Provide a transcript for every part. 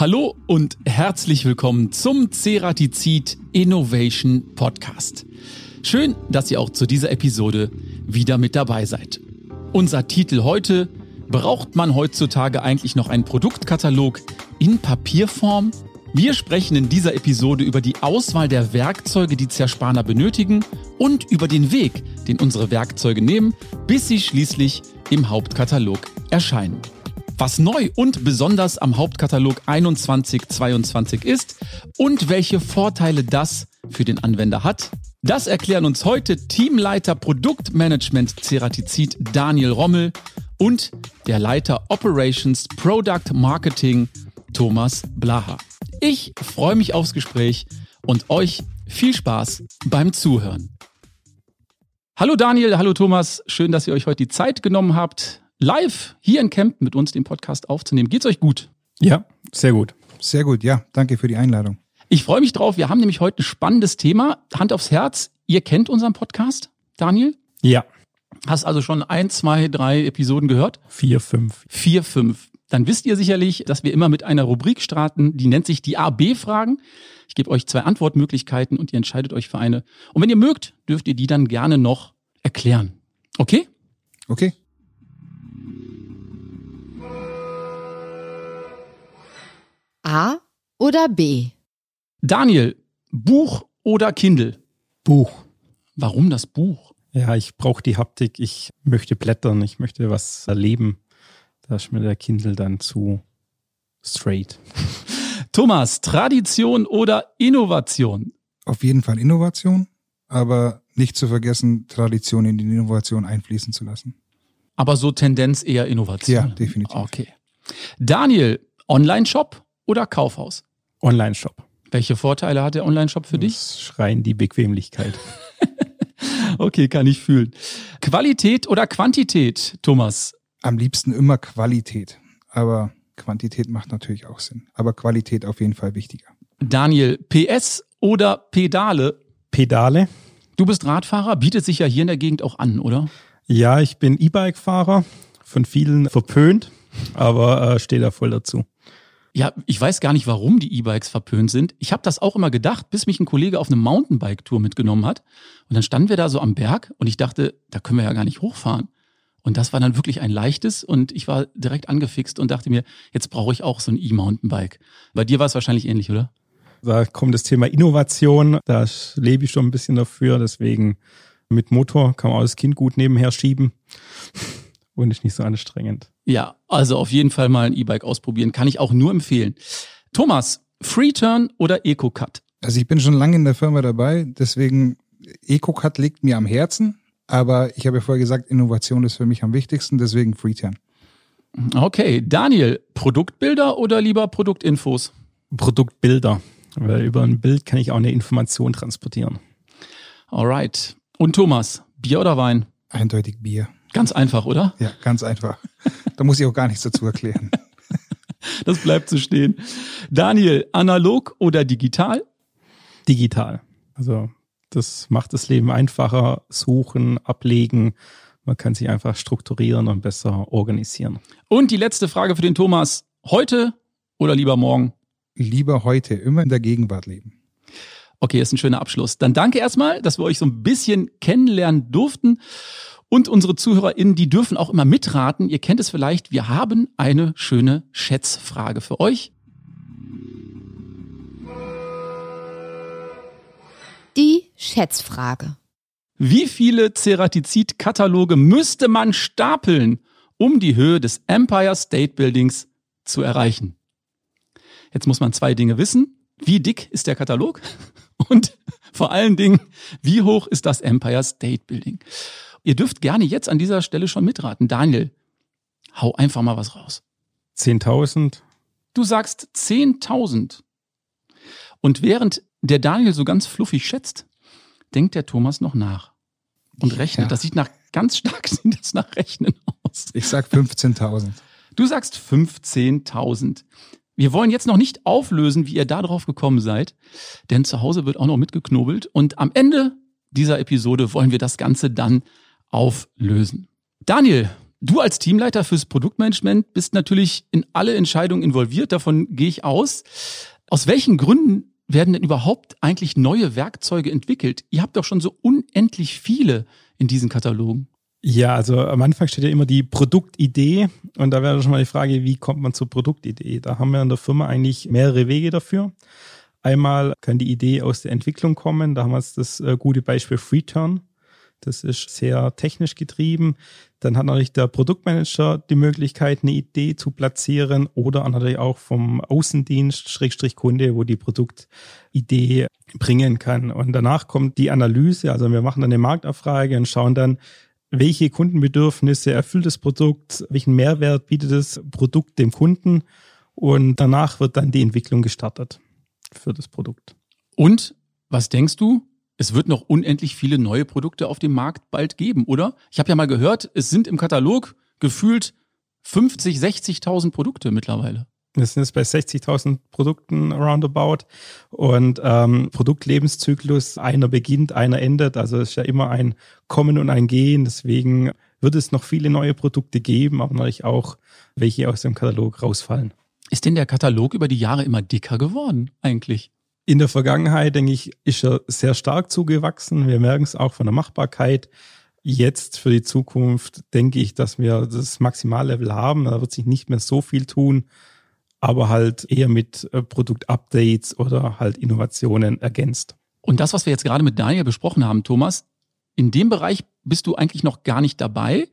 Hallo und herzlich willkommen zum Ceratizid Innovation Podcast. Schön, dass ihr auch zu dieser Episode wieder mit dabei seid. Unser Titel heute, braucht man heutzutage eigentlich noch einen Produktkatalog in Papierform? Wir sprechen in dieser Episode über die Auswahl der Werkzeuge, die Zerspaner benötigen und über den Weg, den unsere Werkzeuge nehmen, bis sie schließlich im Hauptkatalog erscheinen. Was neu und besonders am Hauptkatalog 2122 ist und welche Vorteile das für den Anwender hat, das erklären uns heute Teamleiter Produktmanagement Ceratizid Daniel Rommel und der Leiter Operations Product Marketing Thomas Blaha. Ich freue mich aufs Gespräch und euch viel Spaß beim Zuhören. Hallo Daniel, hallo Thomas, schön, dass ihr euch heute die Zeit genommen habt, live hier in Camp mit uns den Podcast aufzunehmen. Geht's euch gut? Ja, sehr gut. Sehr gut, ja. Danke für die Einladung. Ich freue mich drauf. Wir haben nämlich heute ein spannendes Thema. Hand aufs Herz. Ihr kennt unseren Podcast, Daniel? Ja. Hast also schon ein, zwei, drei Episoden gehört? Vier, fünf. Vier, fünf. Dann wisst ihr sicherlich, dass wir immer mit einer Rubrik starten, die nennt sich die A-B-Fragen. Ich gebe euch zwei Antwortmöglichkeiten und ihr entscheidet euch für eine. Und wenn ihr mögt, dürft ihr die dann gerne noch erklären. Okay? Okay. A oder B? Daniel, Buch oder Kindle? Buch. Warum das Buch? Ja, ich brauche die Haptik. Ich möchte blättern. Ich möchte was erleben. Da ist mir der Kindle dann zu straight. Thomas, Tradition oder Innovation? Auf jeden Fall Innovation, aber nicht zu vergessen, Tradition in die Innovation einfließen zu lassen. Aber so Tendenz eher Innovation. Ja, definitiv. Okay. Daniel, Online-Shop oder Kaufhaus? Online-Shop. Welche Vorteile hat der Online-Shop für dich? Das schreien die Bequemlichkeit. Okay, kann ich fühlen. Qualität oder Quantität, Thomas? Am liebsten immer Qualität, aber Quantität macht natürlich auch Sinn. Aber Qualität auf jeden Fall wichtiger. Daniel, PS oder Pedale? Pedale. Du bist Radfahrer, bietet sich ja hier in der Gegend auch an, oder? Ja, ich bin E-Bike-Fahrer, von vielen verpönt, aber äh, stehe da voll dazu. Ja, ich weiß gar nicht, warum die E-Bikes verpönt sind. Ich habe das auch immer gedacht, bis mich ein Kollege auf eine Mountainbike-Tour mitgenommen hat. Und dann standen wir da so am Berg und ich dachte, da können wir ja gar nicht hochfahren. Und das war dann wirklich ein leichtes und ich war direkt angefixt und dachte mir, jetzt brauche ich auch so ein E-Mountainbike. Bei dir war es wahrscheinlich ähnlich, oder? Da kommt das Thema Innovation. Da lebe ich schon ein bisschen dafür. Deswegen mit Motor kann man auch das Kind gut nebenher schieben und ist nicht so anstrengend. Ja, also auf jeden Fall mal ein E-Bike ausprobieren. Kann ich auch nur empfehlen. Thomas, Freeturn oder EcoCut? Also ich bin schon lange in der Firma dabei, deswegen EcoCut liegt mir am Herzen, aber ich habe ja vorher gesagt, Innovation ist für mich am wichtigsten, deswegen Freeturn. Okay, Daniel, Produktbilder oder lieber Produktinfos? Produktbilder, weil über ein Bild kann ich auch eine Information transportieren. Alright. Und Thomas, Bier oder Wein? Eindeutig Bier. Ganz einfach, oder? Ja, ganz einfach. Da muss ich auch gar nichts dazu erklären. Das bleibt so stehen. Daniel, analog oder digital? Digital. Also das macht das Leben einfacher, suchen, ablegen. Man kann sich einfach strukturieren und besser organisieren. Und die letzte Frage für den Thomas. Heute oder lieber morgen? Lieber heute, immer in der Gegenwart leben. Okay, ist ein schöner Abschluss. Dann danke erstmal, dass wir euch so ein bisschen kennenlernen durften. Und unsere ZuhörerInnen, die dürfen auch immer mitraten. Ihr kennt es vielleicht, wir haben eine schöne Schätzfrage für euch. Die Schätzfrage. Wie viele Ceratizid-Kataloge müsste man stapeln, um die Höhe des Empire State Buildings zu erreichen? Jetzt muss man zwei Dinge wissen. Wie dick ist der Katalog? Und vor allen Dingen, wie hoch ist das Empire State Building? Ihr dürft gerne jetzt an dieser Stelle schon mitraten. Daniel, hau einfach mal was raus. 10.000. Du sagst 10.000. Und während der Daniel so ganz fluffig schätzt, denkt der Thomas noch nach und rechnet. Ja. Das sieht nach ganz stark sieht das nach Rechnen aus. Ich sag 15.000. Du sagst 15.000. Wir wollen jetzt noch nicht auflösen, wie ihr da drauf gekommen seid, denn zu Hause wird auch noch mitgeknobelt und am Ende dieser Episode wollen wir das Ganze dann auflösen. Daniel, Du als Teamleiter fürs Produktmanagement bist natürlich in alle Entscheidungen involviert, davon gehe ich aus. Aus welchen Gründen werden denn überhaupt eigentlich neue Werkzeuge entwickelt? Ihr habt doch schon so unendlich viele in diesen Katalogen. Ja, also am Anfang steht ja immer die Produktidee und da wäre schon mal die Frage, wie kommt man zur Produktidee? Da haben wir in der Firma eigentlich mehrere Wege dafür. Einmal kann die Idee aus der Entwicklung kommen, da haben wir jetzt das äh, gute Beispiel FreeTurn. Das ist sehr technisch getrieben. Dann hat natürlich der Produktmanager die Möglichkeit, eine Idee zu platzieren oder natürlich auch vom Außendienst, Schrägstrich Kunde, wo die Produktidee bringen kann. Und danach kommt die Analyse. Also wir machen dann eine Marktabfrage und schauen dann, welche Kundenbedürfnisse erfüllt das Produkt, welchen Mehrwert bietet das Produkt dem Kunden. Und danach wird dann die Entwicklung gestartet für das Produkt. Und was denkst du? Es wird noch unendlich viele neue Produkte auf dem Markt bald geben, oder? Ich habe ja mal gehört, es sind im Katalog gefühlt 50, 60.000 Produkte mittlerweile. Wir sind jetzt bei 60.000 Produkten roundabout und ähm, Produktlebenszyklus, einer beginnt, einer endet. Also es ist ja immer ein Kommen und ein Gehen. Deswegen wird es noch viele neue Produkte geben, aber natürlich auch welche aus dem Katalog rausfallen. Ist denn der Katalog über die Jahre immer dicker geworden eigentlich? In der Vergangenheit, denke ich, ist er sehr stark zugewachsen. Wir merken es auch von der Machbarkeit. Jetzt für die Zukunft denke ich, dass wir das Maximallevel haben. Da wird sich nicht mehr so viel tun, aber halt eher mit äh, Produktupdates oder halt Innovationen ergänzt. Und das, was wir jetzt gerade mit Daniel besprochen haben, Thomas, in dem Bereich bist du eigentlich noch gar nicht dabei.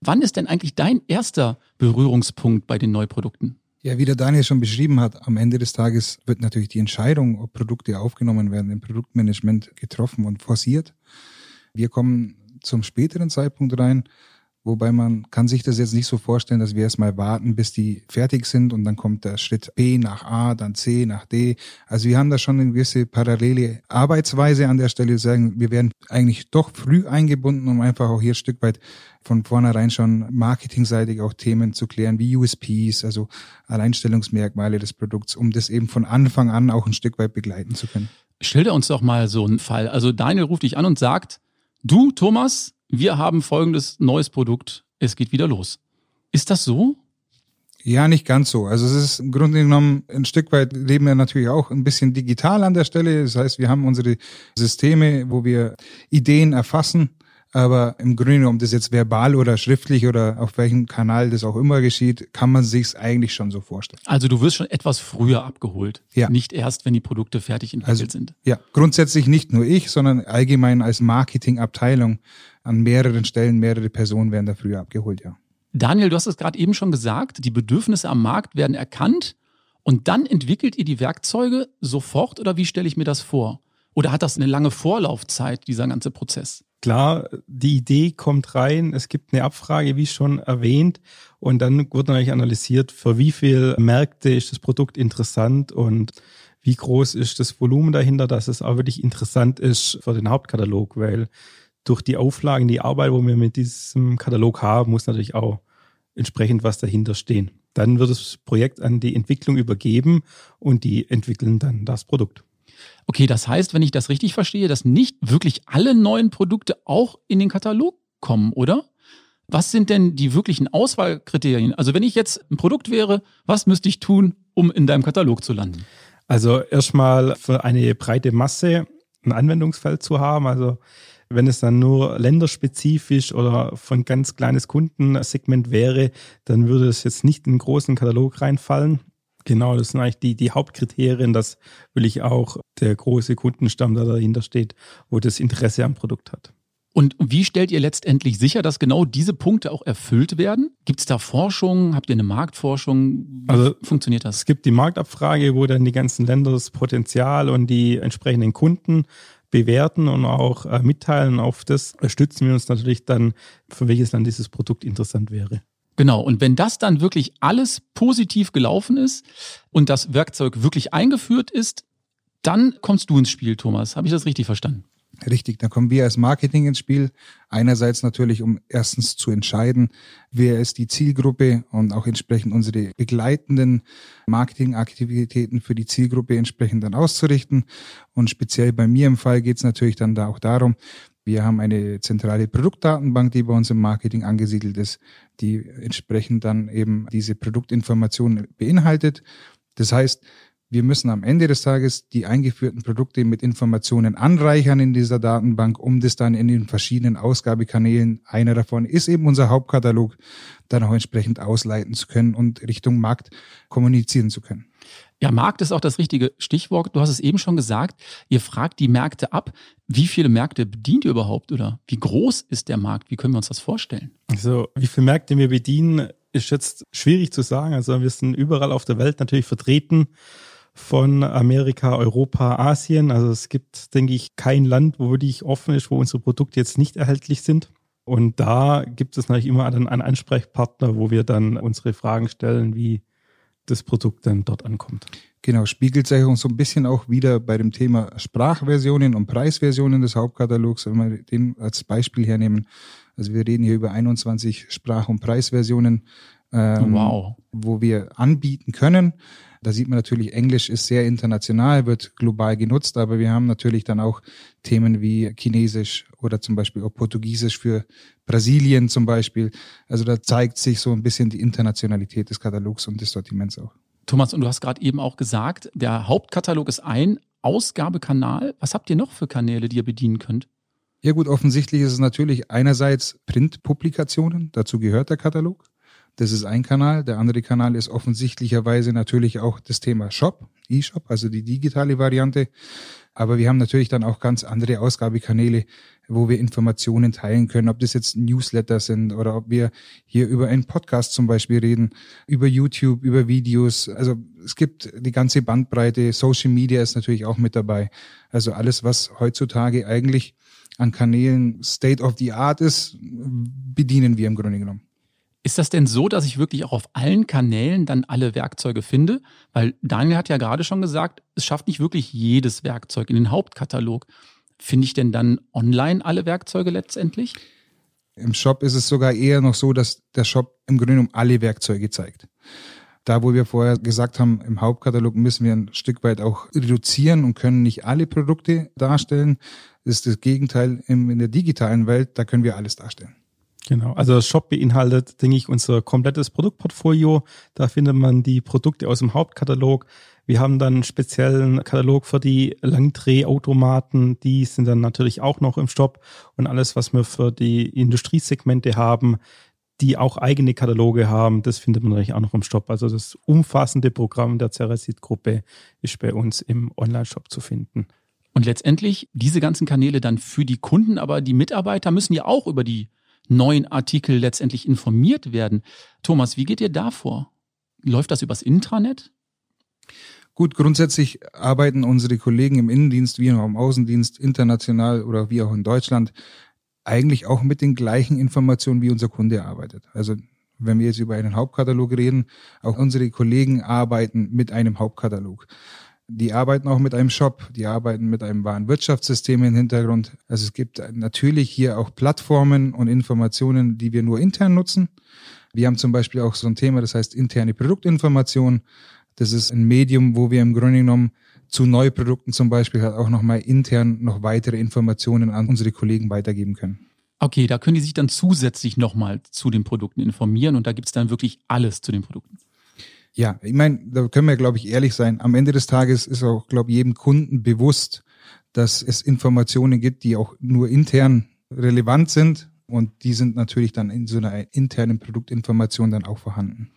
Wann ist denn eigentlich dein erster Berührungspunkt bei den Neuprodukten? Ja, wie der Daniel schon beschrieben hat, am Ende des Tages wird natürlich die Entscheidung, ob Produkte aufgenommen werden, im Produktmanagement getroffen und forciert. Wir kommen zum späteren Zeitpunkt rein, wobei man kann sich das jetzt nicht so vorstellen, dass wir erstmal warten, bis die fertig sind und dann kommt der Schritt B nach A, dann C nach D. Also wir haben da schon eine gewisse parallele Arbeitsweise an der Stelle, sagen, wir werden eigentlich doch früh eingebunden, um einfach auch hier ein Stück weit von vornherein schon marketingseitig auch Themen zu klären, wie USPs, also Alleinstellungsmerkmale des Produkts, um das eben von Anfang an auch ein Stück weit begleiten zu können. Schilder uns doch mal so einen Fall. Also Daniel ruft dich an und sagt, du, Thomas, wir haben folgendes neues Produkt, es geht wieder los. Ist das so? Ja, nicht ganz so. Also es ist im Grunde genommen ein Stück weit leben wir natürlich auch ein bisschen digital an der Stelle. Das heißt, wir haben unsere Systeme, wo wir Ideen erfassen aber im Grunde, ob das jetzt verbal oder schriftlich oder auf welchem Kanal das auch immer geschieht, kann man sich's eigentlich schon so vorstellen. Also du wirst schon etwas früher abgeholt. Ja. Nicht erst, wenn die Produkte fertig entwickelt Also, sind. Ja, grundsätzlich nicht nur ich, sondern allgemein als Marketingabteilung an mehreren Stellen, mehrere Personen werden da früher abgeholt, ja. Daniel, du hast es gerade eben schon gesagt, die Bedürfnisse am Markt werden erkannt und dann entwickelt ihr die Werkzeuge sofort oder wie stelle ich mir das vor? Oder hat das eine lange Vorlaufzeit, dieser ganze Prozess? Klar, die Idee kommt rein, es gibt eine Abfrage, wie schon erwähnt, und dann wird natürlich analysiert, für wie viele Märkte ist das Produkt interessant und wie groß ist das Volumen dahinter, dass es auch wirklich interessant ist für den Hauptkatalog, weil durch die Auflagen, die Arbeit, wo wir mit diesem Katalog haben, muss natürlich auch entsprechend was dahinter stehen. Dann wird das Projekt an die Entwicklung übergeben und die entwickeln dann das Produkt. Okay, das heißt, wenn ich das richtig verstehe, dass nicht wirklich alle neuen Produkte auch in den Katalog kommen, oder? Was sind denn die wirklichen Auswahlkriterien? Also wenn ich jetzt ein Produkt wäre, was müsste ich tun, um in deinem Katalog zu landen? Also erstmal für eine breite Masse ein Anwendungsfeld zu haben. Also wenn es dann nur länderspezifisch oder von ganz kleines Kundensegment wäre, dann würde es jetzt nicht in einen großen Katalog reinfallen. Genau, das sind eigentlich die, die Hauptkriterien, dass will ich auch der große Kundenstamm, der dahinter steht, wo das Interesse am Produkt hat. Und wie stellt ihr letztendlich sicher, dass genau diese Punkte auch erfüllt werden? Gibt es da Forschung? Habt ihr eine Marktforschung? Wie Also, funktioniert das? Es gibt die Marktabfrage, wo dann die ganzen Länder das Potenzial und die entsprechenden Kunden bewerten und auch äh, mitteilen. Auf das stützen wir uns natürlich dann, für welches Land dieses Produkt interessant wäre. Genau. Und wenn das dann wirklich alles positiv gelaufen ist und das Werkzeug wirklich eingeführt ist, dann kommst du ins Spiel, Thomas. Habe ich das richtig verstanden? Richtig, da kommen wir als Marketing ins Spiel. Einerseits natürlich, um erstens zu entscheiden, wer ist die Zielgruppe und auch entsprechend unsere begleitenden Marketingaktivitäten für die Zielgruppe entsprechend dann auszurichten. Und speziell bei mir im Fall geht es natürlich dann da auch darum, wir haben eine zentrale Produktdatenbank, die bei uns im Marketing angesiedelt ist, die entsprechend dann eben diese Produktinformationen beinhaltet. Das heißt, wir müssen am Ende des Tages die eingeführten Produkte mit Informationen anreichern in dieser Datenbank, um das dann in den verschiedenen Ausgabekanälen, einer davon ist eben unser Hauptkatalog, dann auch entsprechend ausleiten zu können und Richtung Markt kommunizieren zu können. Ja, Markt ist auch das richtige Stichwort. Du hast es eben schon gesagt. Ihr fragt die Märkte ab. Wie viele Märkte bedient ihr überhaupt oder wie groß ist der Markt? Wie können wir uns das vorstellen? Also, wie viele Märkte wir bedienen, ist jetzt schwierig zu sagen. Also, wir sind überall auf der Welt natürlich vertreten von Amerika, Europa, Asien. Also es gibt, denke ich, kein Land, wo wirklich offen ist, wo unsere Produkte jetzt nicht erhältlich sind. Und da gibt es natürlich immer dann einen Ansprechpartner, wo wir dann unsere Fragen stellen, wie das Produkt dann dort ankommt. Genau, spiegelt sich uns so ein bisschen auch wieder bei dem Thema Sprachversionen und Preisversionen des Hauptkatalogs, wenn wir den als Beispiel hernehmen. Also wir reden hier über 21 Sprach- und Preisversionen, ähm, wow. wo wir anbieten können. Da sieht man natürlich, Englisch ist sehr international, wird global genutzt, aber wir haben natürlich dann auch Themen wie Chinesisch oder zum Beispiel auch Portugiesisch für Brasilien zum Beispiel. Also da zeigt sich so ein bisschen die Internationalität des Katalogs und des Sortiments auch. Thomas, und du hast gerade eben auch gesagt, der Hauptkatalog ist ein Ausgabekanal. Was habt ihr noch für Kanäle, die ihr bedienen könnt? Ja gut, offensichtlich ist es natürlich einerseits Printpublikationen, dazu gehört der Katalog. Das ist ein Kanal. Der andere Kanal ist offensichtlicherweise natürlich auch das Thema Shop, E-Shop, also die digitale Variante. Aber wir haben natürlich dann auch ganz andere Ausgabekanäle, wo wir Informationen teilen können, ob das jetzt Newsletter sind oder ob wir hier über einen Podcast zum Beispiel reden, über YouTube, über Videos. Also es gibt die ganze Bandbreite. Social Media ist natürlich auch mit dabei. Also alles, was heutzutage eigentlich an Kanälen State of the Art ist, bedienen wir im Grunde genommen. Ist das denn so, dass ich wirklich auch auf allen Kanälen dann alle Werkzeuge finde? Weil Daniel hat ja gerade schon gesagt, es schafft nicht wirklich jedes Werkzeug in den Hauptkatalog. Finde ich denn dann online alle Werkzeuge letztendlich? Im Shop ist es sogar eher noch so, dass der Shop im Grunde genommen alle Werkzeuge zeigt. Da, wo wir vorher gesagt haben, im Hauptkatalog müssen wir ein Stück weit auch reduzieren und können nicht alle Produkte darstellen, ist das Gegenteil in der digitalen Welt, da können wir alles darstellen. Genau, also das Shop beinhaltet, denke ich, unser komplettes Produktportfolio. Da findet man die Produkte aus dem Hauptkatalog. Wir haben dann einen speziellen Katalog für die Langdrehautomaten. Die sind dann natürlich auch noch im Shop. Und alles, was wir für die Industriesegmente haben, die auch eigene Kataloge haben, das findet man natürlich auch noch im Shop. Also das umfassende Programm der Ceresit-Gruppe ist bei uns im Online-Shop zu finden. Und letztendlich diese ganzen Kanäle dann für die Kunden, aber die Mitarbeiter müssen ja auch über die neuen Artikel letztendlich informiert werden. Thomas, wie geht ihr da vor? Läuft das übers Intranet? Gut, grundsätzlich arbeiten unsere Kollegen im Innendienst wie auch im Außendienst international oder wie auch in Deutschland eigentlich auch mit den gleichen Informationen, wie unser Kunde arbeitet. Also wenn wir jetzt über einen Hauptkatalog reden, auch unsere Kollegen arbeiten mit einem Hauptkatalog. Die arbeiten auch mit einem Shop, die arbeiten mit einem Warenwirtschaftssystem im Hintergrund. Also es gibt natürlich hier auch Plattformen und Informationen, die wir nur intern nutzen. Wir haben zum Beispiel auch so ein Thema, das heißt interne Produktinformation. Das ist ein Medium, wo wir im Grunde genommen zu Neuprodukten zum Beispiel halt auch nochmal intern noch weitere Informationen an unsere Kollegen weitergeben können. Okay, da können die sich dann zusätzlich nochmal zu den Produkten informieren und da gibt es dann wirklich alles zu den Produkten. Ja, ich meine, da können wir, glaube ich, ehrlich sein. Am Ende des Tages ist auch, glaube ich, jedem Kunden bewusst, dass es Informationen gibt, die auch nur intern relevant sind. Und die sind natürlich dann in so einer internen Produktinformation dann auch vorhanden.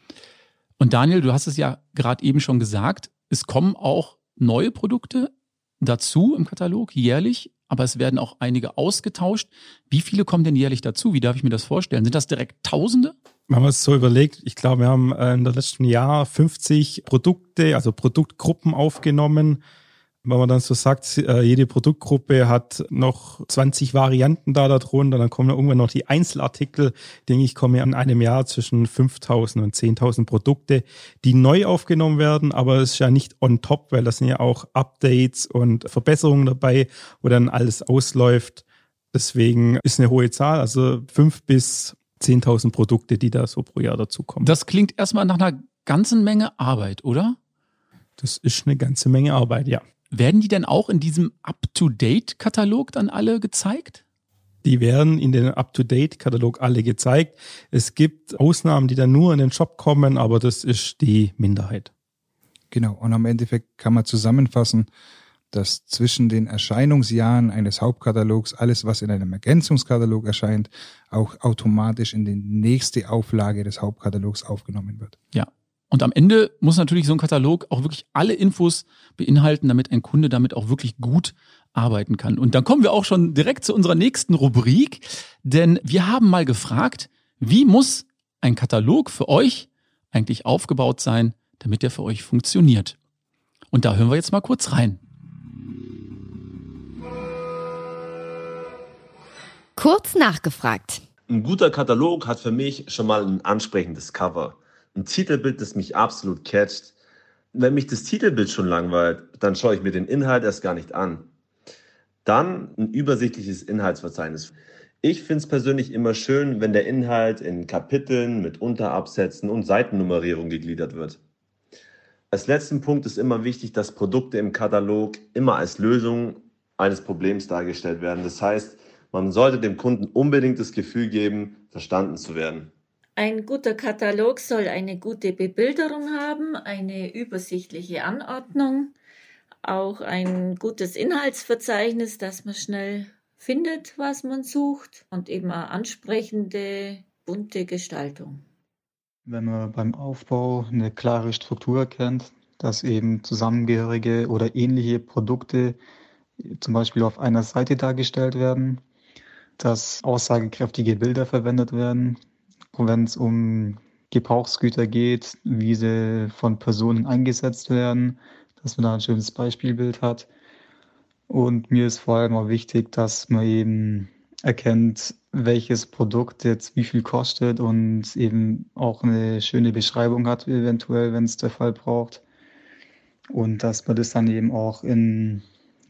Und Daniel, du hast es ja gerade eben schon gesagt, es kommen auch neue Produkte dazu im Katalog jährlich, aber es werden auch einige ausgetauscht. Wie viele kommen denn jährlich dazu? Wie darf ich mir das vorstellen? Sind das direkt Tausende? Wenn man es so überlegt, ich glaube, wir haben äh, in der letzten Jahr 50 Produkte, also Produktgruppen aufgenommen. Wenn man dann so sagt, äh, jede Produktgruppe hat noch 20 Varianten da darunter, dann kommen irgendwann noch die Einzelartikel. Denke ich, komme in einem Jahr zwischen 5000 und 10.000 Produkte, die neu aufgenommen werden, aber es ist ja nicht on top, weil das sind ja auch Updates und Verbesserungen dabei, wo dann alles ausläuft. Deswegen ist eine hohe Zahl, also fünf bis 10.000 Produkte, die da so pro Jahr dazukommen. Das klingt erstmal nach einer ganzen Menge Arbeit, oder? Das ist eine ganze Menge Arbeit, ja. Werden die denn auch in diesem Up-to-Date-Katalog dann alle gezeigt? Die werden in den Up-to-Date-Katalog alle gezeigt. Es gibt Ausnahmen, die dann nur in den Shop kommen, aber das ist die Minderheit. Genau. Und am Endeffekt kann man zusammenfassen, dass zwischen den Erscheinungsjahren eines Hauptkatalogs alles, was in einem Ergänzungskatalog erscheint, auch automatisch in die nächste Auflage des Hauptkatalogs aufgenommen wird. Ja, und am Ende muss natürlich so ein Katalog auch wirklich alle Infos beinhalten, damit ein Kunde damit auch wirklich gut arbeiten kann. Und dann kommen wir auch schon direkt zu unserer nächsten Rubrik, denn wir haben mal gefragt, wie muss ein Katalog für euch eigentlich aufgebaut sein, damit der für euch funktioniert? Und da hören wir jetzt mal kurz rein. Kurz nachgefragt. Ein guter Katalog hat für mich schon mal ein ansprechendes Cover ein Titelbild, das mich absolut catcht. Wenn mich das Titelbild schon langweilt, dann schaue ich mir den Inhalt erst gar nicht an. Dann ein übersichtliches Inhaltsverzeichnis. Ich finde es persönlich immer schön, wenn der Inhalt in Kapiteln mit Unterabsätzen und Seitennummerierung gegliedert wird. Als letzten Punkt ist immer wichtig, dass Produkte im Katalog immer als Lösung eines Problems dargestellt werden. Das heißt, man sollte dem Kunden unbedingt das Gefühl geben, verstanden zu werden. Ein guter Katalog soll eine gute Bebilderung haben, eine übersichtliche Anordnung, auch ein gutes Inhaltsverzeichnis, dass man schnell findet, was man sucht und eben eine ansprechende, bunte Gestaltung. Wenn man beim Aufbau eine klare Struktur kennt, dass eben zusammengehörige oder ähnliche Produkte zum Beispiel auf einer Seite dargestellt werden, dass aussagekräftige Bilder verwendet werden, wenn es um Gebrauchsgüter geht, wie sie von Personen eingesetzt werden, dass man da ein schönes Beispielbild hat. Und mir ist vor allem auch wichtig, dass man eben erkennt, welches Produkt jetzt wie viel kostet und eben auch eine schöne Beschreibung hat, eventuell, wenn es der Fall braucht. Und dass man das dann eben auch im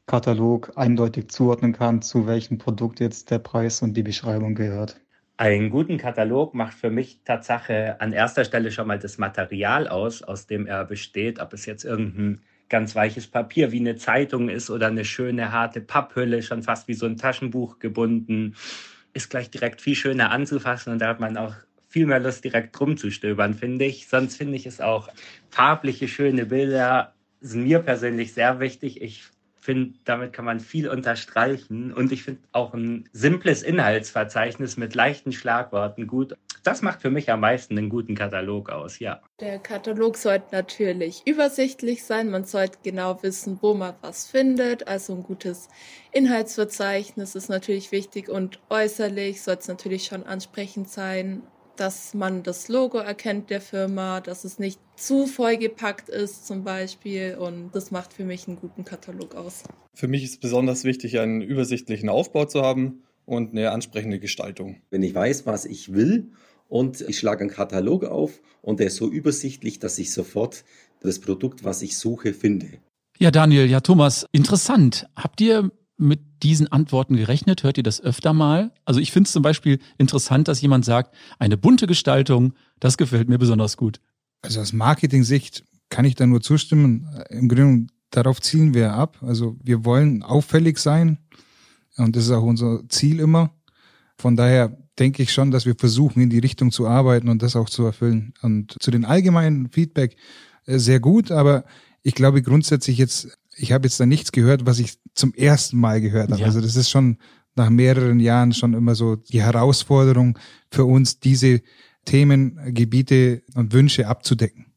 Katalog eindeutig zuordnen kann, zu welchem Produkt jetzt der Preis und die Beschreibung gehört. Einen guten Katalog macht für mich Tatsache an erster Stelle schon mal das Material aus, aus dem er besteht, ob es jetzt irgendein ganz weiches Papier wie eine Zeitung ist oder eine schöne harte Papphülle, schon fast wie so ein Taschenbuch gebunden, ist gleich direkt viel schöner anzufassen und da hat man auch viel mehr Lust, direkt rumzustöbern, finde ich. Sonst finde ich es auch farbliche, schöne Bilder sind mir persönlich sehr wichtig. Ich finde, damit kann man viel unterstreichen. Und ich finde auch ein simples Inhaltsverzeichnis mit leichten Schlagworten gut. Das macht für mich am meisten einen guten Katalog aus, ja. Der Katalog sollte natürlich übersichtlich sein. Man sollte genau wissen, wo man was findet. Also ein gutes Inhaltsverzeichnis ist natürlich wichtig und äußerlich sollte es natürlich schon ansprechend sein dass man das Logo erkennt der Firma, dass es nicht zu vollgepackt ist zum Beispiel und das macht für mich einen guten Katalog aus. Für mich ist besonders wichtig, einen übersichtlichen Aufbau zu haben und eine ansprechende Gestaltung. Wenn ich weiß, was ich will und ich schlage einen Katalog auf und der ist so übersichtlich, dass ich sofort das Produkt, was ich suche, finde. Ja, Daniel, ja, Thomas, interessant. Habt ihr mit diesen Antworten gerechnet? Hört ihr das öfter mal? Also ich finde es zum Beispiel interessant, dass jemand sagt, eine bunte Gestaltung, das gefällt mir besonders gut. Also aus Marketing-Sicht kann ich da nur zustimmen. Im Grunde darauf zielen wir ab. Also wir wollen auffällig sein und das ist auch unser Ziel immer. Von daher denke ich schon, dass wir versuchen, in die Richtung zu arbeiten und das auch zu erfüllen. Und zu den allgemeinen Feedback äh, sehr gut, aber ich glaube grundsätzlich jetzt ich habe jetzt da nichts gehört, was ich zum ersten Mal gehört habe. Ja. Also das ist schon nach mehreren Jahren schon immer so die Herausforderung für uns, diese Themen, Gebiete und Wünsche abzudecken.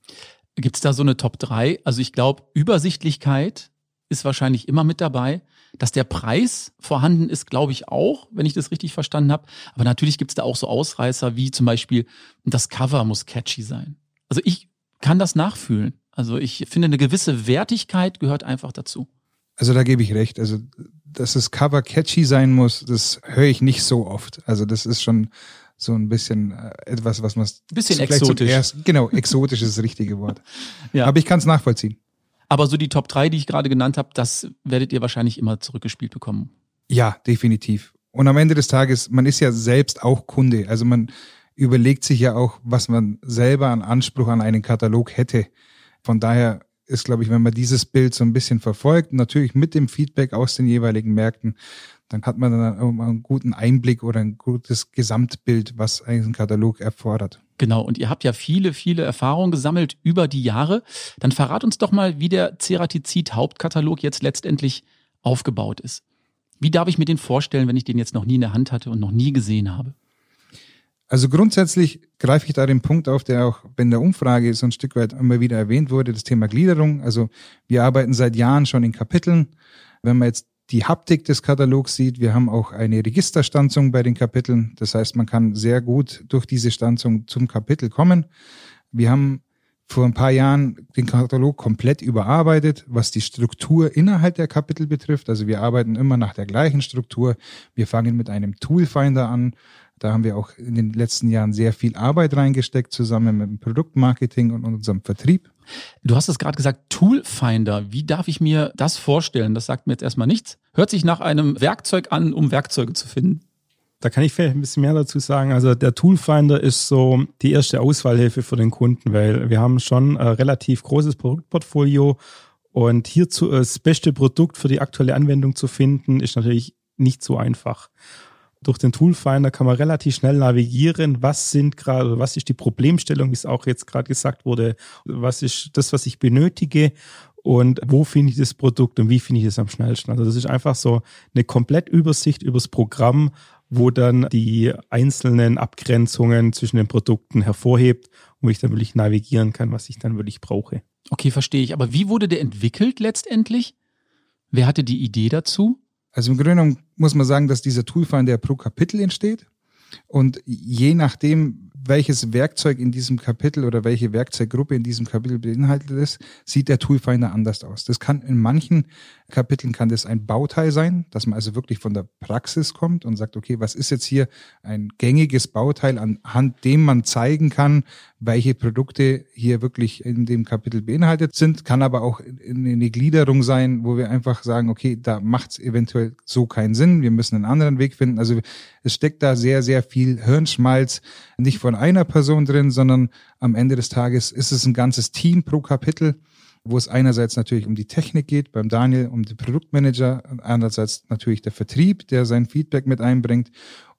Gibt es da so eine Top 3? Also ich glaube, Übersichtlichkeit ist wahrscheinlich immer mit dabei. Dass der Preis vorhanden ist, glaube ich auch, wenn ich das richtig verstanden habe. Aber natürlich gibt es da auch so Ausreißer wie zum Beispiel, das Cover muss catchy sein. Also ich kann das nachfühlen. Also ich finde, eine gewisse Wertigkeit gehört einfach dazu. Also da gebe ich recht. Also dass das Cover catchy sein muss, das höre ich nicht so oft. Also das ist schon so ein bisschen äh, etwas, was man bisschen exotisch. Erst, genau, exotisch ist das richtige Wort. ja. Aber ich kann es nachvollziehen. Aber so die Top 3, die ich gerade genannt habe, das werdet ihr wahrscheinlich immer zurückgespielt bekommen. Ja, definitiv. Und am Ende des Tages, man ist ja selbst auch Kunde. Also man überlegt sich ja auch, was man selber an Anspruch an einen Katalog hätte. Von daher ist, glaube ich, wenn man dieses Bild so ein bisschen verfolgt, natürlich mit dem Feedback aus den jeweiligen Märkten, dann hat man dann einen guten Einblick oder ein gutes Gesamtbild, was ein Katalog erfordert. Genau, und ihr habt ja viele, viele Erfahrungen gesammelt über die Jahre. Dann verrat uns doch mal, wie der Ceratizid Hauptkatalog jetzt letztendlich aufgebaut ist. Wie darf ich mir den vorstellen, wenn ich den jetzt noch nie in der Hand hatte und noch nie gesehen habe? Also grundsätzlich greife ich da den Punkt auf, der auch in der Umfrage so ein Stück weit immer wieder erwähnt wurde, das Thema Gliederung. Also wir arbeiten seit Jahren schon in Kapiteln. Wenn man jetzt die Haptik des Katalogs sieht, wir haben auch eine Registerstanzung bei den Kapiteln. Das heißt, man kann sehr gut durch diese Stanzung zum Kapitel kommen. Wir haben vor ein paar Jahren den Katalog komplett überarbeitet, was die Struktur innerhalb der Kapitel betrifft. Also wir arbeiten immer nach der gleichen Struktur. Wir fangen mit einem Toolfinder an da haben wir auch in den letzten Jahren sehr viel Arbeit reingesteckt, zusammen mit dem Produktmarketing und unserem Vertrieb. Du hast es gerade gesagt, Toolfinder. Wie darf ich mir das vorstellen? Das sagt mir jetzt erstmal nichts. Hört sich nach einem Werkzeug an, um Werkzeuge zu finden. Da kann ich vielleicht ein bisschen mehr dazu sagen. Also der Toolfinder ist so die erste Auswahlhilfe für den Kunden, weil wir haben schon ein relativ großes Produktportfolio und hierzu das beste Produkt für die aktuelle Anwendung zu finden, ist natürlich nicht so einfach durch den Toolfinder kann man relativ schnell navigieren, was sind gerade, was ist die Problemstellung, wie es auch jetzt gerade gesagt wurde, was ist das, was ich benötige und wo finde ich das Produkt und wie finde ich es am schnellsten. Also das ist einfach so eine Komplettübersicht übers Programm, wo dann die einzelnen Abgrenzungen zwischen den Produkten hervorhebt, wo ich dann wirklich navigieren kann, was ich dann wirklich brauche. Okay, verstehe ich. Aber wie wurde der entwickelt letztendlich? Wer hatte die Idee dazu? Also im Grunde genommen muss man sagen, dass dieser Toolfinder pro Kapitel entsteht. Und je nachdem, welches Werkzeug in diesem Kapitel oder welche Werkzeuggruppe in diesem Kapitel beinhaltet ist, sieht der Toolfinder anders aus. Das kann in manchen Kapiteln kann das ein Bauteil sein, dass man also wirklich von der Praxis kommt und sagt, okay, was ist jetzt hier ein gängiges Bauteil, anhand dem man zeigen kann, welche Produkte hier wirklich in dem Kapitel beinhaltet sind, kann aber auch eine Gliederung sein, wo wir einfach sagen, okay, da macht es eventuell so keinen Sinn, wir müssen einen anderen Weg finden. Also es steckt da sehr, sehr viel Hirnschmalz, nicht von einer Person drin, sondern am Ende des Tages ist es ein ganzes Team pro Kapitel wo es einerseits natürlich um die Technik geht, beim Daniel um den Produktmanager, andererseits natürlich der Vertrieb, der sein Feedback mit einbringt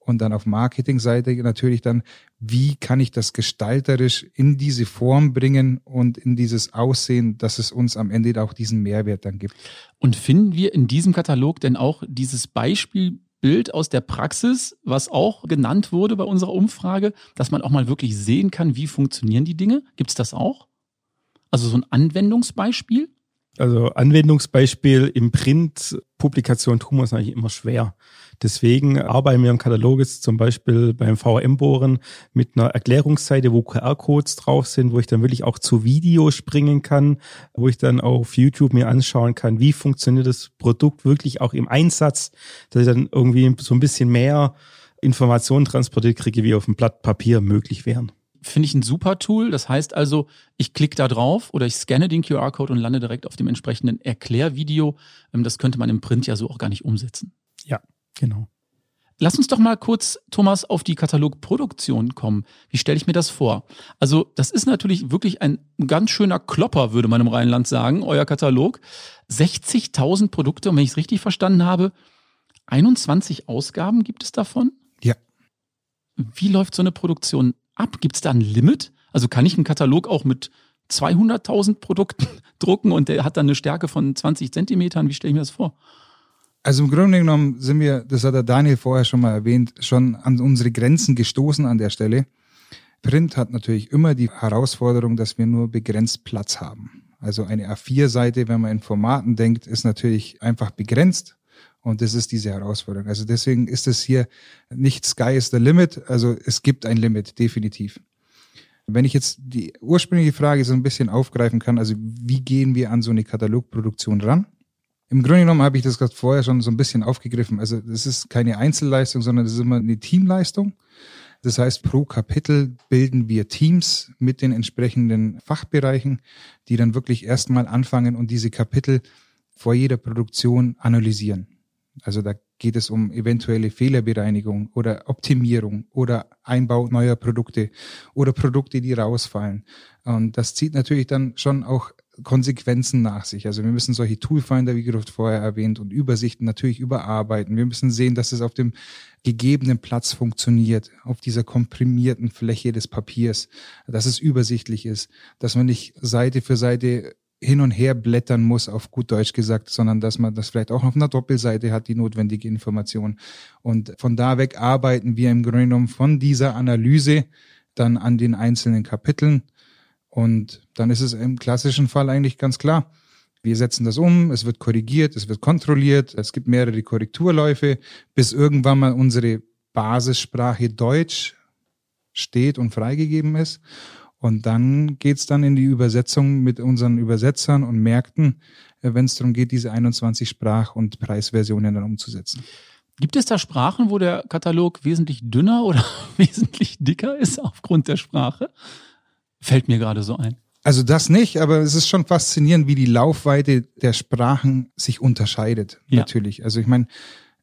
und dann auf Marketingseite natürlich dann, wie kann ich das gestalterisch in diese Form bringen und in dieses Aussehen, dass es uns am Ende auch diesen Mehrwert dann gibt. Und finden wir in diesem Katalog denn auch dieses Beispielbild aus der Praxis, was auch genannt wurde bei unserer Umfrage, dass man auch mal wirklich sehen kann, wie funktionieren die Dinge? Gibt es das auch? Also so ein Anwendungsbeispiel? Also Anwendungsbeispiel im Print, Publikation tun wir es eigentlich immer schwer. Deswegen arbeiten wir im Katalog jetzt zum Beispiel beim VRM-Bohren mit einer Erklärungsseite, wo QR-Codes drauf sind, wo ich dann wirklich auch zu Video springen kann, wo ich dann auf YouTube mir anschauen kann, wie funktioniert das Produkt wirklich auch im Einsatz, dass ich dann irgendwie so ein bisschen mehr Informationen transportiert kriege, wie auf dem Blatt Papier möglich wären finde ich ein super Tool. Das heißt also, ich klicke da drauf oder ich scanne den QR-Code und lande direkt auf dem entsprechenden Erklärvideo. Ähm, das könnte man im Print ja so auch gar nicht umsetzen. Ja, genau. Lass uns doch mal kurz, Thomas, auf die Katalogproduktion kommen. Wie stelle ich mir das vor? Also, das ist natürlich wirklich ein ganz schöner Klopper, würde man im Rheinland sagen, euer Katalog. 60.000 Produkte, und wenn ich es richtig verstanden habe, 21 Ausgaben gibt es davon? Ja. Wie läuft so eine Produktion ab? Gibt es da ein Limit? Also kann ich einen Katalog auch mit 200.000 Produkten drucken und der hat dann eine Stärke von 20 Zentimetern? Wie stelle ich mir das vor? Also im Grunde genommen sind wir, das hat der Daniel vorher schon mal erwähnt, schon an unsere Grenzen gestoßen an der Stelle. Print hat natürlich immer die Herausforderung, dass wir nur begrenzt Platz haben. Also eine A4-Seite, wenn man in Formaten denkt, ist natürlich einfach begrenzt. Und das ist diese Herausforderung. Also deswegen ist es hier nicht Sky is the limit. Also es gibt ein Limit, definitiv. Wenn ich jetzt die ursprüngliche Frage so ein bisschen aufgreifen kann, also wie gehen wir an so eine Katalogproduktion ran? Im Grunde genommen habe ich das gerade vorher schon so ein bisschen aufgegriffen. Also es ist keine Einzelleistung, sondern es ist immer eine Teamleistung. Das heißt, pro Kapitel bilden wir Teams mit den entsprechenden Fachbereichen, die dann wirklich erstmal anfangen und diese Kapitel vor jeder Produktion analysieren. Also da geht es um eventuelle Fehlerbereinigung oder Optimierung oder Einbau neuer Produkte oder Produkte, die rausfallen. Und das zieht natürlich dann schon auch Konsequenzen nach sich. Also wir müssen solche Toolfinder, wie gerade vorher erwähnt, und Übersichten natürlich überarbeiten. Wir müssen sehen, dass es auf dem gegebenen Platz funktioniert, auf dieser komprimierten Fläche des Papiers, dass es übersichtlich ist, dass man nicht Seite für Seite hin und her blättern muss, auf gut Deutsch gesagt, sondern dass man das vielleicht auch auf einer Doppelseite hat, die notwendige Information. Und von da weg arbeiten wir im Grunde genommen von dieser Analyse dann an den einzelnen Kapiteln. Und dann ist es im klassischen Fall eigentlich ganz klar. Wir setzen das um, es wird korrigiert, es wird kontrolliert, es gibt mehrere Korrekturläufe, bis irgendwann mal unsere Basissprache Deutsch steht und freigegeben ist. Und dann geht's dann in die Übersetzung mit unseren Übersetzern und Märkten, äh, wenn es darum geht, diese 21 Sprach- und Preisversionen dann umzusetzen. Gibt es da Sprachen, wo der Katalog wesentlich dünner oder wesentlich dicker ist aufgrund der Sprache? Fällt mir gerade so ein. Also das nicht, aber es ist schon faszinierend, wie die Laufweite der Sprachen sich unterscheidet. Ja. Natürlich. Also ich meine,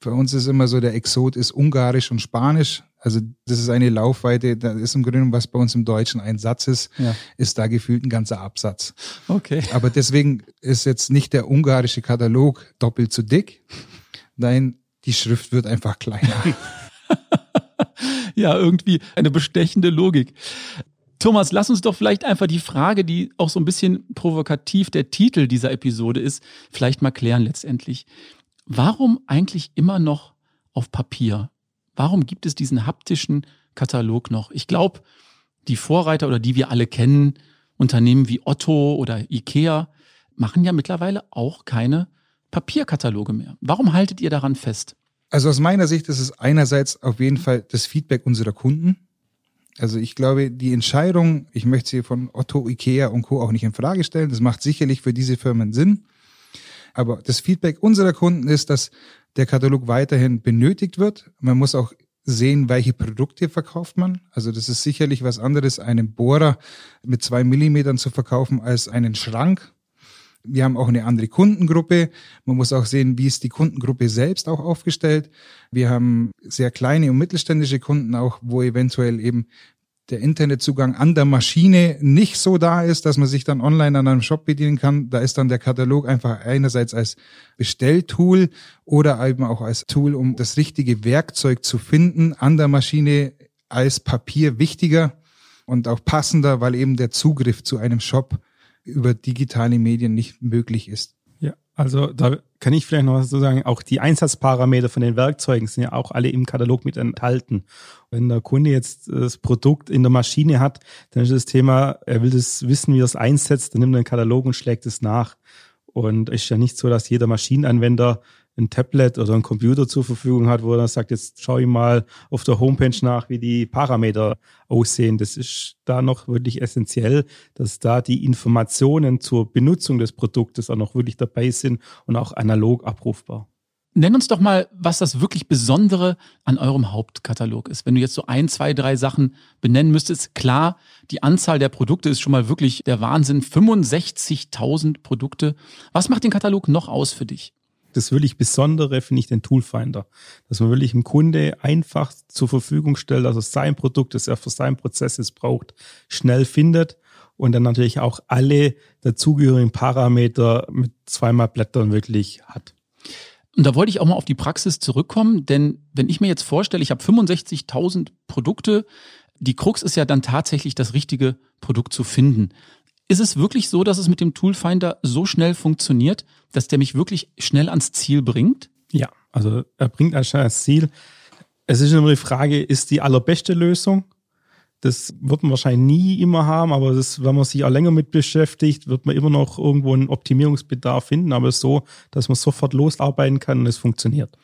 für uns ist immer so, der Exot ist Ungarisch und Spanisch. Also das ist eine Laufweite, da ist im Grunde, was bei uns im Deutschen ein Satz ist, ja. ist da gefühlt ein ganzer Absatz. Okay. Aber deswegen ist jetzt nicht der ungarische Katalog doppelt zu dick. Nein, die Schrift wird einfach kleiner. ja, irgendwie eine bestechende Logik. Thomas, lass uns doch vielleicht einfach die Frage, die auch so ein bisschen provokativ der Titel dieser Episode ist, vielleicht mal klären letztendlich. Warum eigentlich immer noch auf Papier? Warum gibt es diesen haptischen Katalog noch? Ich glaube, die Vorreiter oder die wir alle kennen, Unternehmen wie Otto oder Ikea, machen ja mittlerweile auch keine Papierkataloge mehr. Warum haltet ihr daran fest? Also aus meiner Sicht ist es einerseits auf jeden Fall das Feedback unserer Kunden. Also ich glaube, die Entscheidung, ich möchte sie von Otto, Ikea und Co. auch nicht in Frage stellen. Das macht sicherlich für diese Firmen Sinn. Aber das Feedback unserer Kunden ist, dass der Katalog weiterhin benötigt wird. Man muss auch sehen, welche Produkte verkauft man. Also das ist sicherlich was anderes, einen Bohrer mit zwei Millimetern zu verkaufen als einen Schrank. Wir haben auch eine andere Kundengruppe. Man muss auch sehen, wie ist die Kundengruppe selbst auch aufgestellt. Wir haben sehr kleine und mittelständische Kunden auch, wo eventuell eben der Internetzugang an der Maschine nicht so da ist, dass man sich dann online an einem Shop bedienen kann. Da ist dann der Katalog einfach einerseits als Bestelltool oder eben auch als Tool, um das richtige Werkzeug zu finden, an der Maschine als Papier wichtiger und auch passender, weil eben der Zugriff zu einem Shop über digitale Medien nicht möglich ist. Ja, also da kann ich vielleicht noch was zu sagen. Auch die Einsatzparameter von den Werkzeugen sind ja auch alle im Katalog mit enthalten. Wenn der Kunde jetzt das Produkt in der Maschine hat, dann ist das Thema, er will das wissen, wie er es einsetzt, dann nimmt er den Katalog und schlägt es nach. Und es ist ja nicht so, dass jeder Maschinenanwender ein Tablet oder ein Computer zur Verfügung hat, wo er sagt, jetzt schaue ich mal auf der Homepage nach, wie die Parameter aussehen. Das ist da noch wirklich essentiell, dass da die Informationen zur Benutzung des Produktes auch noch wirklich dabei sind und auch analog abrufbar. Nenn uns doch mal, was das wirklich Besondere an eurem Hauptkatalog ist. Wenn du jetzt so ein, zwei, drei Sachen benennen müsstest, klar, die Anzahl der Produkte ist schon mal wirklich der Wahnsinn. 65.000 Produkte. Was macht den Katalog noch aus für dich? Das wirklich Besondere finde ich den Toolfinder. Dass man wirklich dem Kunde einfach zur Verfügung stellt, dass er sein Produkt, das er für seinen Prozess braucht, schnell findet und dann natürlich auch alle dazugehörigen Parameter mit zweimal Blättern wirklich hat. Und da wollte ich auch mal auf die Praxis zurückkommen, denn wenn ich mir jetzt vorstelle, ich habe 65.000 Produkte, die Krux ist ja dann tatsächlich das richtige Produkt zu finden. Ist es wirklich so, dass es mit dem Toolfinder so schnell funktioniert, dass der mich wirklich schnell ans Ziel bringt? Ja, also er bringt anscheinend ans Ziel. Es ist immer die Frage, ist die allerbeste Lösung? Das wird man wahrscheinlich nie immer haben, aber das, wenn man sich auch länger mit beschäftigt, wird man immer noch irgendwo einen Optimierungsbedarf finden, aber so, dass man sofort losarbeiten kann und es funktioniert.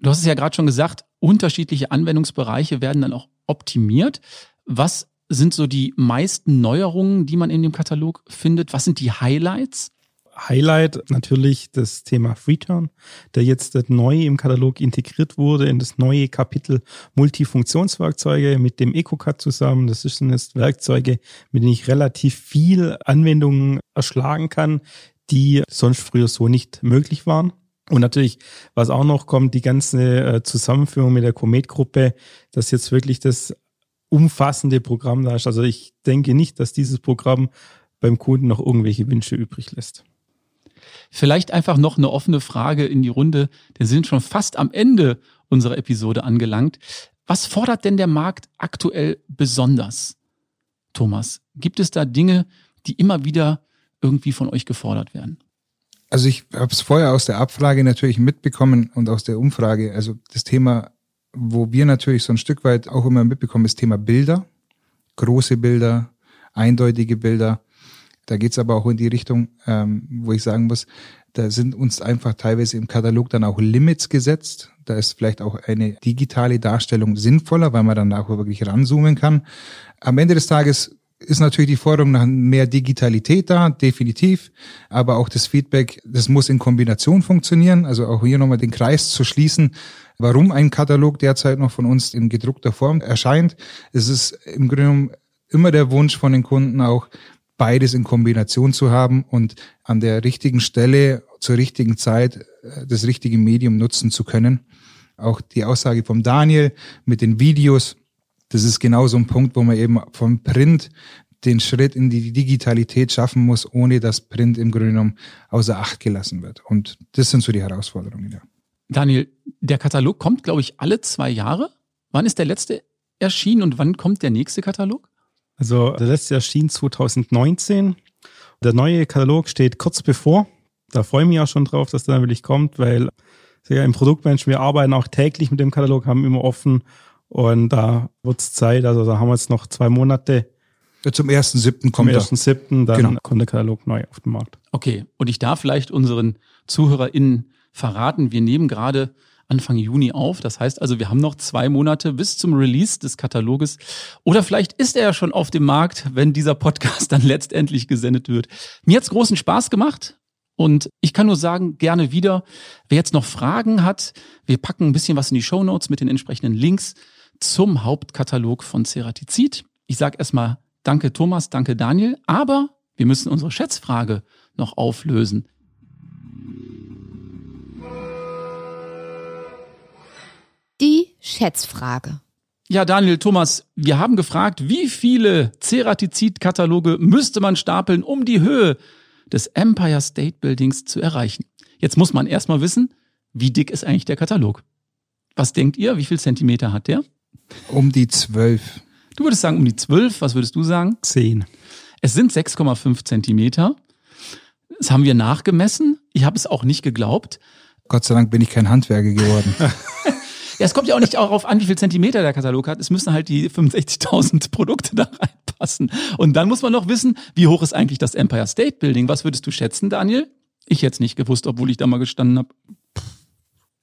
Du hast es ja gerade schon gesagt, unterschiedliche Anwendungsbereiche werden dann auch optimiert. Was sind so die meisten Neuerungen, die man in dem Katalog findet? Was sind die Highlights? Highlight natürlich das Thema Freeturn, der jetzt neu im Katalog integriert wurde in das neue Kapitel Multifunktionswerkzeuge mit dem EcoCut zusammen. Das sind jetzt Werkzeuge, mit denen ich relativ viel Anwendungen erschlagen kann, die sonst früher so nicht möglich waren. Und natürlich, was auch noch kommt, die ganze äh, Zusammenführung mit der Comet-Gruppe, dass jetzt wirklich das umfassende Programm da ist. Also ich denke nicht, dass dieses Programm beim Kunden noch irgendwelche Wünsche übrig lässt. Vielleicht einfach noch eine offene Frage in die Runde. Wir sind schon fast am Ende unserer Episode angelangt. Was fordert denn der Markt aktuell besonders? Thomas, gibt es da Dinge, die immer wieder irgendwie von euch gefordert werden? Also ich habe es vorher aus der Abfrage natürlich mitbekommen und aus der Umfrage. Also das Thema, wo wir natürlich so ein Stück weit auch immer mitbekommen, ist Thema Bilder, große Bilder, eindeutige Bilder. Da geht's aber auch in die Richtung, ähm, wo ich sagen muss, da sind uns einfach teilweise im Katalog dann auch Limits gesetzt. Da ist vielleicht auch eine digitale Darstellung sinnvoller, weil man dann auch wirklich ranzoomen kann. Am Ende des Tages ist natürlich die Forderung nach mehr Digitalität da, definitiv. Aber auch das Feedback, das muss in Kombination funktionieren. Also auch hier nochmal den Kreis zu schließen, warum ein Katalog derzeit noch von uns in gedruckter Form erscheint. Es ist im Grunde genommen immer der Wunsch von den Kunden auch, beides in Kombination zu haben und an der richtigen Stelle zur richtigen Zeit äh, das richtige Medium nutzen zu können. Auch die Aussage vom Daniel mit den Videos, das ist genau so ein Punkt, wo man eben vom Print den Schritt in die Digitalität schaffen muss, ohne dass Print im Grunde genommen außer Acht gelassen wird. Und das sind so die Herausforderungen, ja. Daniel, der Katalog kommt, glaube ich, alle zwei Jahre. Wann ist der letzte erschienen und wann kommt der nächste Katalog? Also der letzte erschien 2019. Der neue Katalog steht kurz bevor. Da freue ich mich auch schon drauf, dass der wirklich kommt, weil ja, im Produktmensch, wir arbeiten auch täglich mit dem Katalog, haben immer offen und da wird's Zeit. Also da haben wir jetzt noch zwei Monate. Ja, zum 1.7. kommt Zum 1.7. dann genau. kommt der Katalog neu auf den Markt. Okay, und ich darf vielleicht unseren ZuhörerInnen verraten, wir nehmen gerade Anfang Juni auf. Das heißt also, wir haben noch zwei Monate bis zum Release des Kataloges. Oder vielleicht ist er ja schon auf dem Markt, wenn dieser Podcast dann letztendlich gesendet wird. Mir hat's großen Spaß gemacht. Und ich kann nur sagen, gerne wieder. Wer jetzt noch Fragen hat, wir packen ein bisschen was in die Show Notes mit den entsprechenden Links zum Hauptkatalog von Ceratizid. Ich sage erstmal danke Thomas, danke Daniel, aber wir müssen unsere Schätzfrage noch auflösen. Die Schätzfrage. Ja, Daniel, Thomas, wir haben gefragt, wie viele Ceratizid-Kataloge müsste man stapeln, um die Höhe des Empire State Buildings zu erreichen? Jetzt muss man erstmal wissen, wie dick ist eigentlich der Katalog? Was denkt ihr? Wie viel Zentimeter hat der? Um die zwölf. Du würdest sagen um die zwölf. Was würdest du sagen? Zehn. Es sind 6,5 Zentimeter. Das haben wir nachgemessen. Ich habe es auch nicht geglaubt. Gott sei Dank bin ich kein Handwerker geworden. Ja, es kommt ja auch nicht darauf an, wie viel Zentimeter der Katalog hat. Es müssen halt die 65.000 Produkte da reinpassen. Und dann muss man noch wissen, wie hoch ist eigentlich das Empire State Building? Was würdest du schätzen, Daniel? Ich jetzt nicht gewusst, obwohl ich da mal gestanden habe.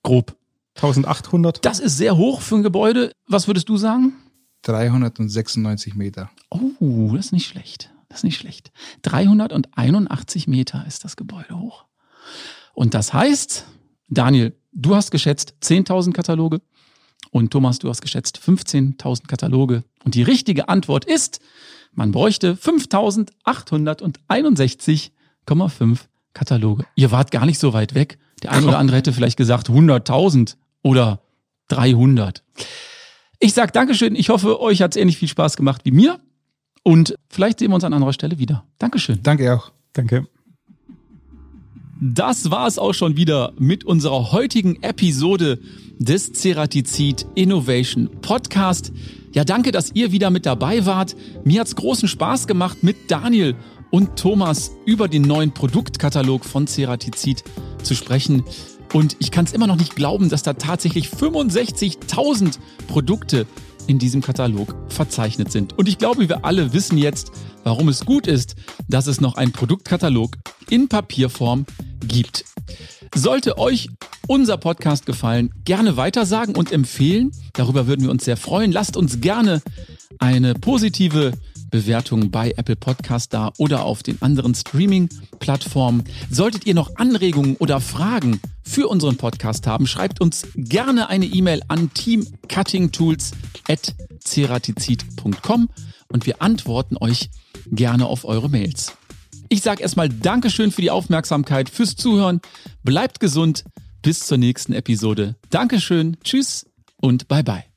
Grob. 1800. Das ist sehr hoch für ein Gebäude. Was würdest du sagen? 396 Meter. Oh, das ist nicht schlecht. Das ist nicht schlecht. 381 Meter ist das Gebäude hoch. Und das heißt, Daniel, du hast geschätzt 10.000 Kataloge und Thomas, du hast geschätzt 15.000 Kataloge. Und die richtige Antwort ist, man bräuchte 5.861,5 Kataloge. Ihr wart gar nicht so weit weg. Der eine oder andere hätte vielleicht gesagt 100.000 oder 300. Ich sag Dankeschön. Ich hoffe, euch hat es ähnlich viel Spaß gemacht wie mir. Und vielleicht sehen wir uns an anderer Stelle wieder. Dankeschön. Danke auch. Danke. Das war es auch schon wieder mit unserer heutigen Episode des Ceratizid Innovation Podcast. Ja, danke, dass ihr wieder mit dabei wart. Mir hat's großen Spaß gemacht, mit Daniel und Thomas über den neuen Produktkatalog von Ceratizid zu sprechen. Und ich kann es immer noch nicht glauben, dass da tatsächlich 65.000 Produkte in diesem Katalog verzeichnet sind. Und ich glaube, wir alle wissen jetzt, warum es gut ist, dass es noch einen Produktkatalog in Papierform gibt. Sollte euch unser Podcast gefallen, gerne weitersagen und empfehlen. Darüber würden wir uns sehr freuen. Lasst uns gerne eine positive Bewertung bei Apple Podcast da oder auf den anderen Streaming-Plattformen. Solltet ihr noch Anregungen oder Fragen für unseren Podcast haben, schreibt uns gerne eine E-Mail an teamcuttingtools.ceratizid.com und wir antworten euch gerne auf eure Mails. Ich sage erstmal Dankeschön für die Aufmerksamkeit, fürs Zuhören. Bleibt gesund. Bis zur nächsten Episode. Dankeschön. Tschüss und bye bye.